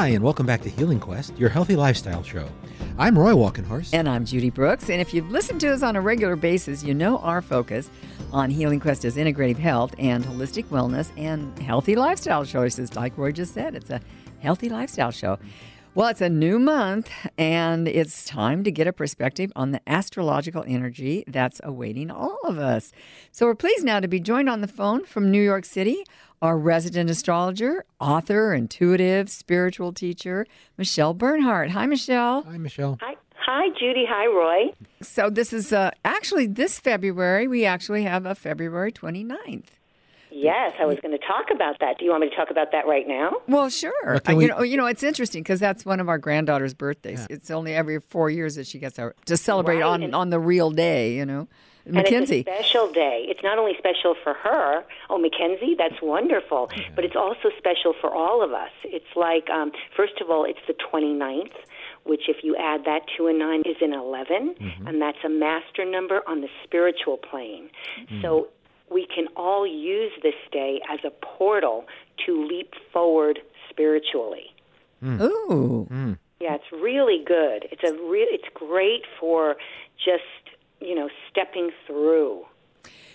Hi, and welcome back to Healing Quest, your healthy lifestyle show. I'm Roy Walkenhorst. And I'm Judy Brooks. And if you've listened to us on a regular basis, you know our focus on Healing Quest is integrative health and holistic wellness and healthy lifestyle choices. Like Roy just said, it's a healthy lifestyle show. Well, it's a new month, and it's time to get a perspective on the astrological energy that's awaiting all of us. So, we're pleased now to be joined on the phone from New York City, our resident astrologer, author, intuitive, spiritual teacher, Michelle Bernhardt. Hi, Michelle. Hi, Michelle. Hi, hi, Judy. Hi, Roy. So, this is uh, actually this February, we actually have a February 29th. Yes, I was going to talk about that. Do you want me to talk about that right now? Well, sure. Well, Uh, we- you know, you know, it's interesting because that's one of our granddaughter's birthdays. It's only every four years that she gets our, to celebrate Right, on and- on the real day. You know, And it's Mackenzie. a special day. It's not only special for her, oh, Mackenzie, that's wonderful, but it's also special for all of us. It's like, um, first of all, it's the 29th, which if you add that to a 9 is an 11, mm-hmm. and that's a master number on the spiritual plane. Mm-hmm. So we can all use this day as a portal to leap forward spiritually. Mm. Ooh, mm. Yeah, it's really good. It's a re- it's great for just you know stepping through.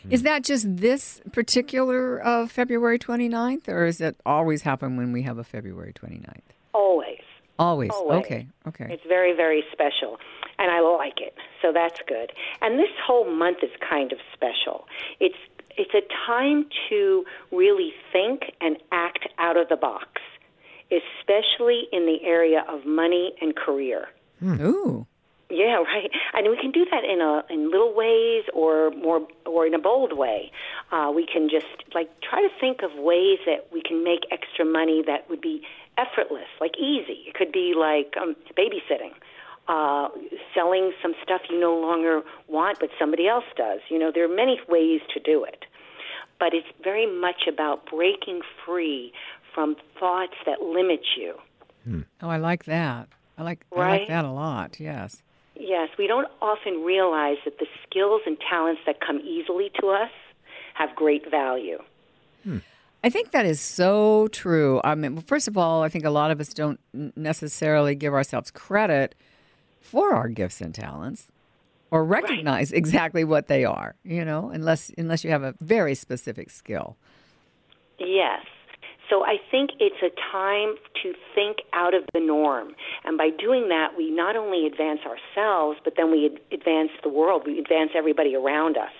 is that just this particular uh, February 29th, or is it always happen when we have a February 29th? Always, Always. Always. Okay. Okay. it's very very special, and I like it. So that's good. And this whole month is kind of special. It's it's a time to really think and act out of the box, especially in the area of money and career. Ooh. Yeah, right. And we can do that in a in little ways or more or in a bold way. Uh, we can just like try to think of ways that we can make extra money that would be effortless, like easy. It could be like um, babysitting, uh, selling some stuff you no longer want but somebody else does. You know, there are many ways to do it, but it's very much about breaking free from thoughts that limit you. Oh, I like that. I like I like that a lot. Yes. Yes, we don't often realize that the skills and talents that come easily to us have great value. Hmm. I think that is so true. I mean, first of all, I think a lot of us don't necessarily give ourselves credit for our gifts and talents or recognize exactly what they are, you know, unless unless you have a very specific skill. Yes. So I think it's a time to think out of the norm. And by doing that, we not only advance ourselves, but then we ad- advance the world. We advance everybody around us.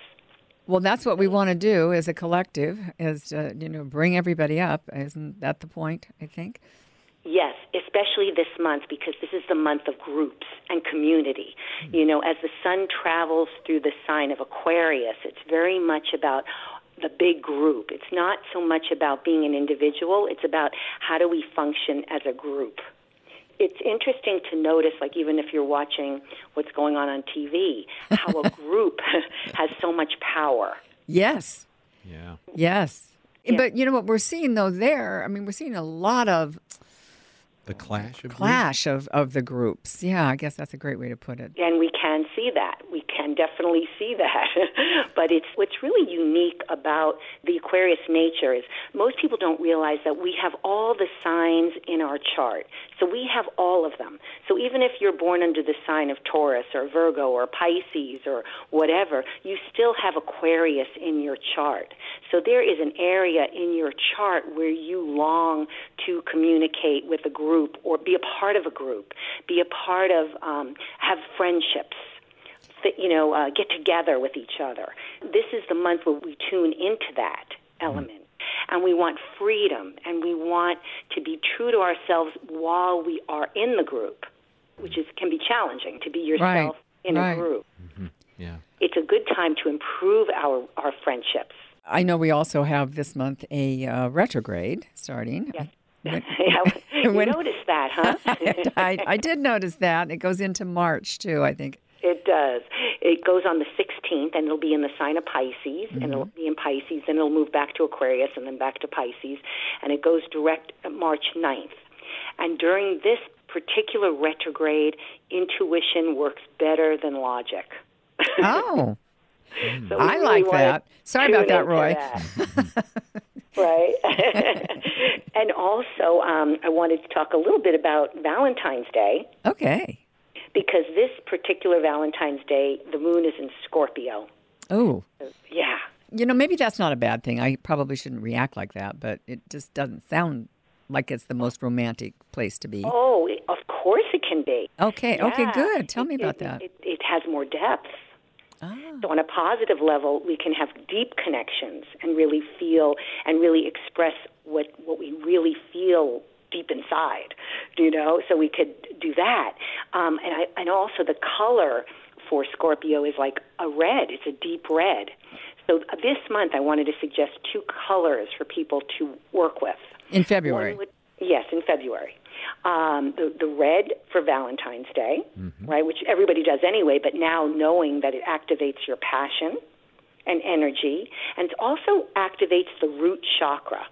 Well, that's what we want to do as a collective is to, you know, bring everybody up. Isn't that the point, I think? Yes, especially this month because this is the month of groups and community. Mm-hmm. You know, as the sun travels through the sign of Aquarius, it's very much about the big group. It's not so much about being an individual, it's about how do we function as a group. It's interesting to notice, like, even if you're watching what's going on on TV, how a group has so much power. Yes. Yeah. Yes. But you know what we're seeing though there, I mean we're seeing a lot of The clash of clash of, of the groups. Yeah, I guess that's a great way to put it. and we can see that. Definitely see that. but it's what's really unique about the Aquarius nature is most people don't realize that we have all the signs in our chart. So we have all of them. So even if you're born under the sign of Taurus or Virgo or Pisces or whatever, you still have Aquarius in your chart. So there is an area in your chart where you long to communicate with a group or be a part of a group, be a part of, um, have friendships that you know uh, get together with each other. This is the month where we tune into that element, and we want freedom, and we want to be true to ourselves while we are in the group, which is can be challenging to be yourself in right. a group. Yeah. It's a good time to improve our our friendships. I know we also have this month a uh, retrograde starting. Yes. When- you when- noticed that, huh? I, I did notice that. It goes into March too, I think. It does. It goes on the 16th, and it'll be in the sign of Pisces, and it'll be in Pisces, then it'll move back to Aquarius, and then back to Pisces, and it goes direct March 9th. And during this particular retrograde, intuition works better than logic. Oh, So I really like that. Sorry about that, Roy. that. right? and also, um, I wanted to talk a little bit about Valentine's Day Okay. Because this particular Valentine's Day, the moon is in Scorpio. Oh, Yeah. you know, maybe that's not a bad thing. I probably shouldn't react like that, but it just doesn't sound like it's the most romantic place to be. Oh, of course it can be. Okay. Okay. Good. Tell me about it, that. It, it has more depth. Ah. So, on a positive level, we can have deep connections and really feel and really express what, what we really feel deep inside, you know? So, we could do that. Um, and, I, and also, the color for Scorpio is like a red, it's a deep red. So, this month, I wanted to suggest two colors for people to work with. In February. Would- yes, in February. Um, the, the red for Valentine's Day, right, which everybody does anyway, but now knowing that it activates your passion and energy, and it also activates the root chakra,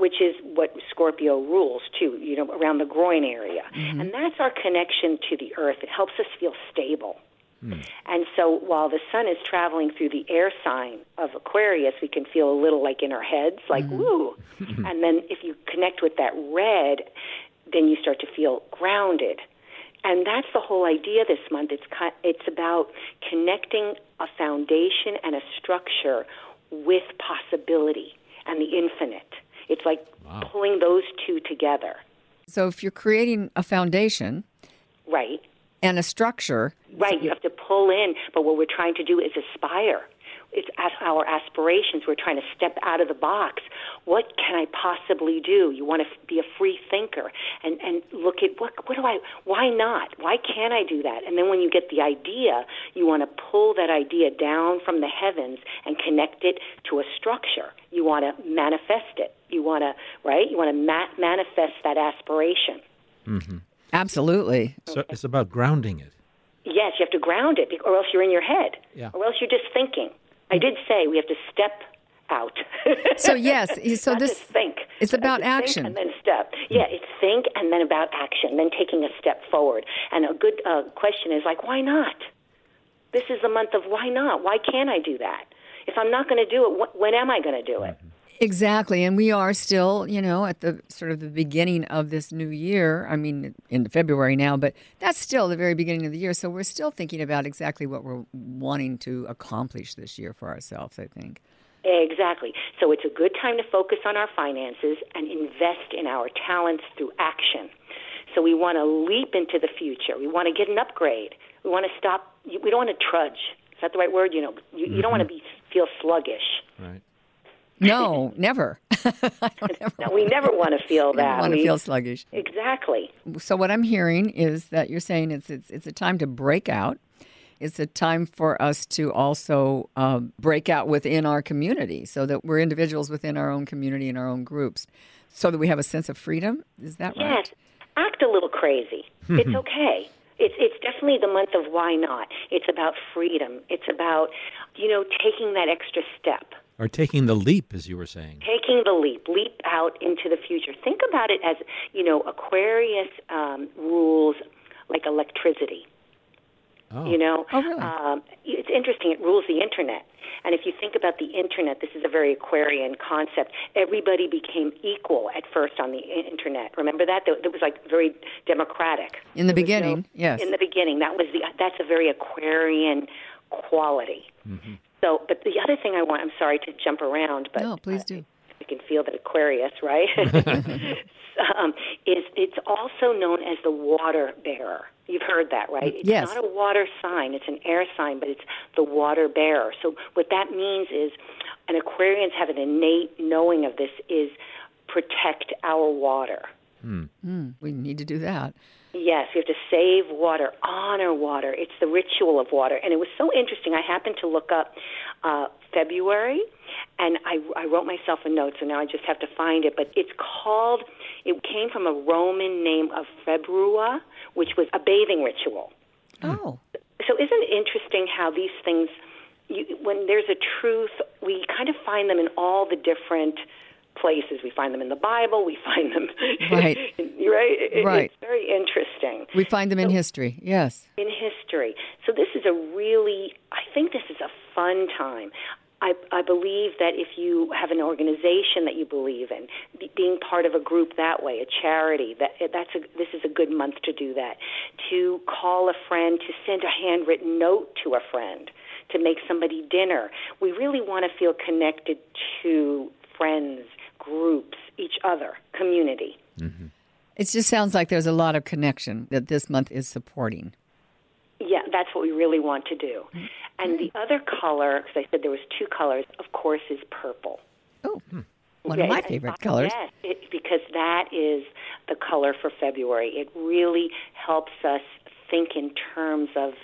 which is what Scorpio rules too, you know, around the groin area. Mm-hmm. And that's our connection to the earth. It helps us feel stable. Hmm. And so while the sun is traveling through the air sign of Aquarius, we can feel a little like in our heads, like, mm-hmm. woo. and then if you connect with that red, then you start to feel grounded. And that's the whole idea this month. It's, it's about connecting a foundation and a structure with possibility and the infinite. It's like pulling those two together, So if you're creating a foundation right? and a structure, Right, you have to pull in, but what we're trying to do is aspire. It's as our aspirations. We're trying to step out of the box. What can I possibly do? You want to be a free thinker and and look at what what do I? Why not? Why can't I do that? And then when you get the idea, you want to pull that idea down from the heavens and connect it to a structure. You want to manifest it. You want to right. You want to ma- manifest that aspiration. Mm-hmm. absolutely. So it's about grounding it. Yes, you have to ground it, or else you're in your head, Yeah. or else you're just thinking. I did say we have to step out. So yes, so this think. it's about just think action. and then step. Yeah, it's think and then about action, then taking a step forward. And a good uh, question is like, why not? This is the month of why not? Why can't I do that? If I'm not going to do it, wh- when am I going to do it? Exactly. And we are still, you know, at the sort of the beginning of this new year. I mean, in February now, but that's still the very beginning of the year. So we're still thinking about exactly what we're wanting to accomplish this year for ourselves, I think. Exactly. So it's a good time to focus on our finances and invest in our talents through action. So we want to leap into the future. We want to get an upgrade. We want to stop. We don't want to trudge. Is that the right word? You know, you, you don't want to mm-hmm. be feel sluggish. Right. No, never. I No, we never want to feel that. want to We- feel sluggish. exactly. So what I'm hearing is that you're saying it's it's it's a time to break out. It's a time for us to also uh, break out within our community, so that we're individuals within our own community and our own groups, so that we have a sense of freedom. Is that right? Yes, act a little crazy. it's okay. It's it's definitely the month of why not. It's about freedom. It's about you know taking that extra step. Or taking the leap, as you were saying. taking the leap, leap out into the future. Think about it as, you know, Aquarius um, rules like electricity. Oh. You know, Oh, really? um, it's interesting. It rules the internet, and if you think about the internet, this is a very Aquarian concept. Everybody became equal at first on the internet. Remember that? That that was like very democratic. In the There was no- beginning, yes. In the beginning, that was the that's a very Aquarian quality. So, but the other thing I want, I'm sorry to jump around, but No, please do. you can feel that Aquarius, right? um, is it's also known as the water bearer. You've heard that, right? It's Yes. not a water sign; it's an air sign, but it's the water bearer. So what that means is, and Aquarians have an innate knowing of this: is protect our water. Mm, we need to do that. Yes, we have to save water, honor water. It's the ritual of water. And it was so interesting. I happened to look up uh, February, and I, I wrote myself a note, so now I just have to find it. But it's called, it came from a Roman name of Februa, which was a bathing ritual. Oh, So isn't it interesting how these things, you, when there's a truth, we kind of find them in all the different places. We find them in the Bible. We find them, Right. right? It- Right. It's very interesting we find them in history. Yes. in history. So this is a really, I think this is a fun time. I, I believe that if you have an organization that you believe in, be, being part of a group that way, a charity, that that's a, this is a good month to do that. To call a friend, to send a handwritten note to a friend, to make somebody dinner. We really want to feel connected to friends, groups, each other, community. Mm-hmm. It just sounds like there's a lot of connection that this month is supporting. Yeah, that's what we really want to do. And the other color, because I said there was two colors, of course, is purple. Oh, hmm. one yeah, of my favorite colors. Yes, it, because that is the color for February. It really helps us think in terms of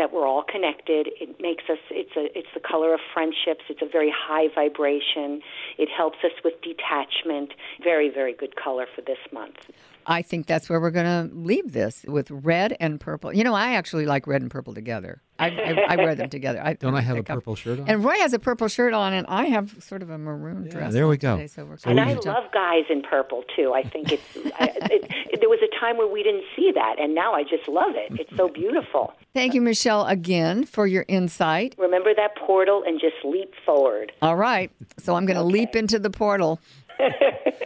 that we're all connected. It makes us. It's a. It's the color of friendships. It's a very high vibration. It helps us with detachment. Very, very good color for this month. I think that's where we're going to leave this with red and purple. You know, I actually like red and purple together. I, I, I wear them together. I, Don't I have a purple shirt on? And Roy has a purple shirt on, and I have sort of a maroon yeah, dress. There we go. Today, so and I love guys in purple too. I think it's. I, it, it, there was a time where we didn't see that, and now I just love it. It's so beautiful. Thank you, Michelle, again for your insight. Remember that portal and just leap forward. All right. So I'm going to okay. leap into the portal.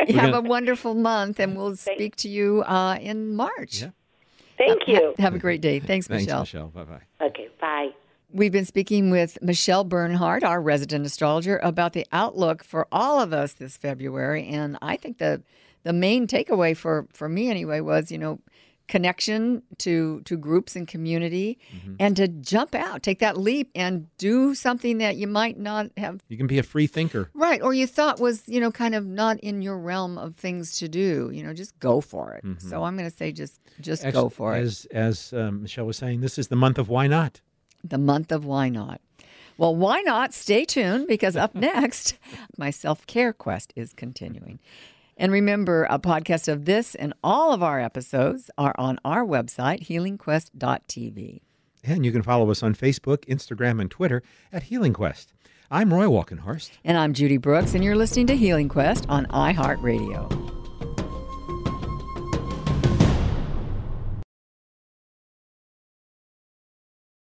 you have a wonderful month, and we'll speak to you uh, in March. Yeah. Thank uh, you. Ha- have a great day. Thanks, Thanks Michelle. Michelle. Bye bye. Okay, bye. We've been speaking with Michelle Bernhardt, our resident astrologer, about the outlook for all of us this February. And I think the the main takeaway for, for me anyway was, you know, connection to to groups and community mm-hmm. and to jump out take that leap and do something that you might not have you can be a free thinker right or you thought was you know kind of not in your realm of things to do you know just go for it mm-hmm. so i'm going to say just just as, go for as, it as as um, michelle was saying this is the month of why not the month of why not well, why not? Stay tuned because up next, my self care quest is continuing. And remember, a podcast of this and all of our episodes are on our website, healingquest.tv. And you can follow us on Facebook, Instagram, and Twitter at Healing Quest. I'm Roy Walkenhorst. And I'm Judy Brooks, and you're listening to Healing Quest on iHeartRadio.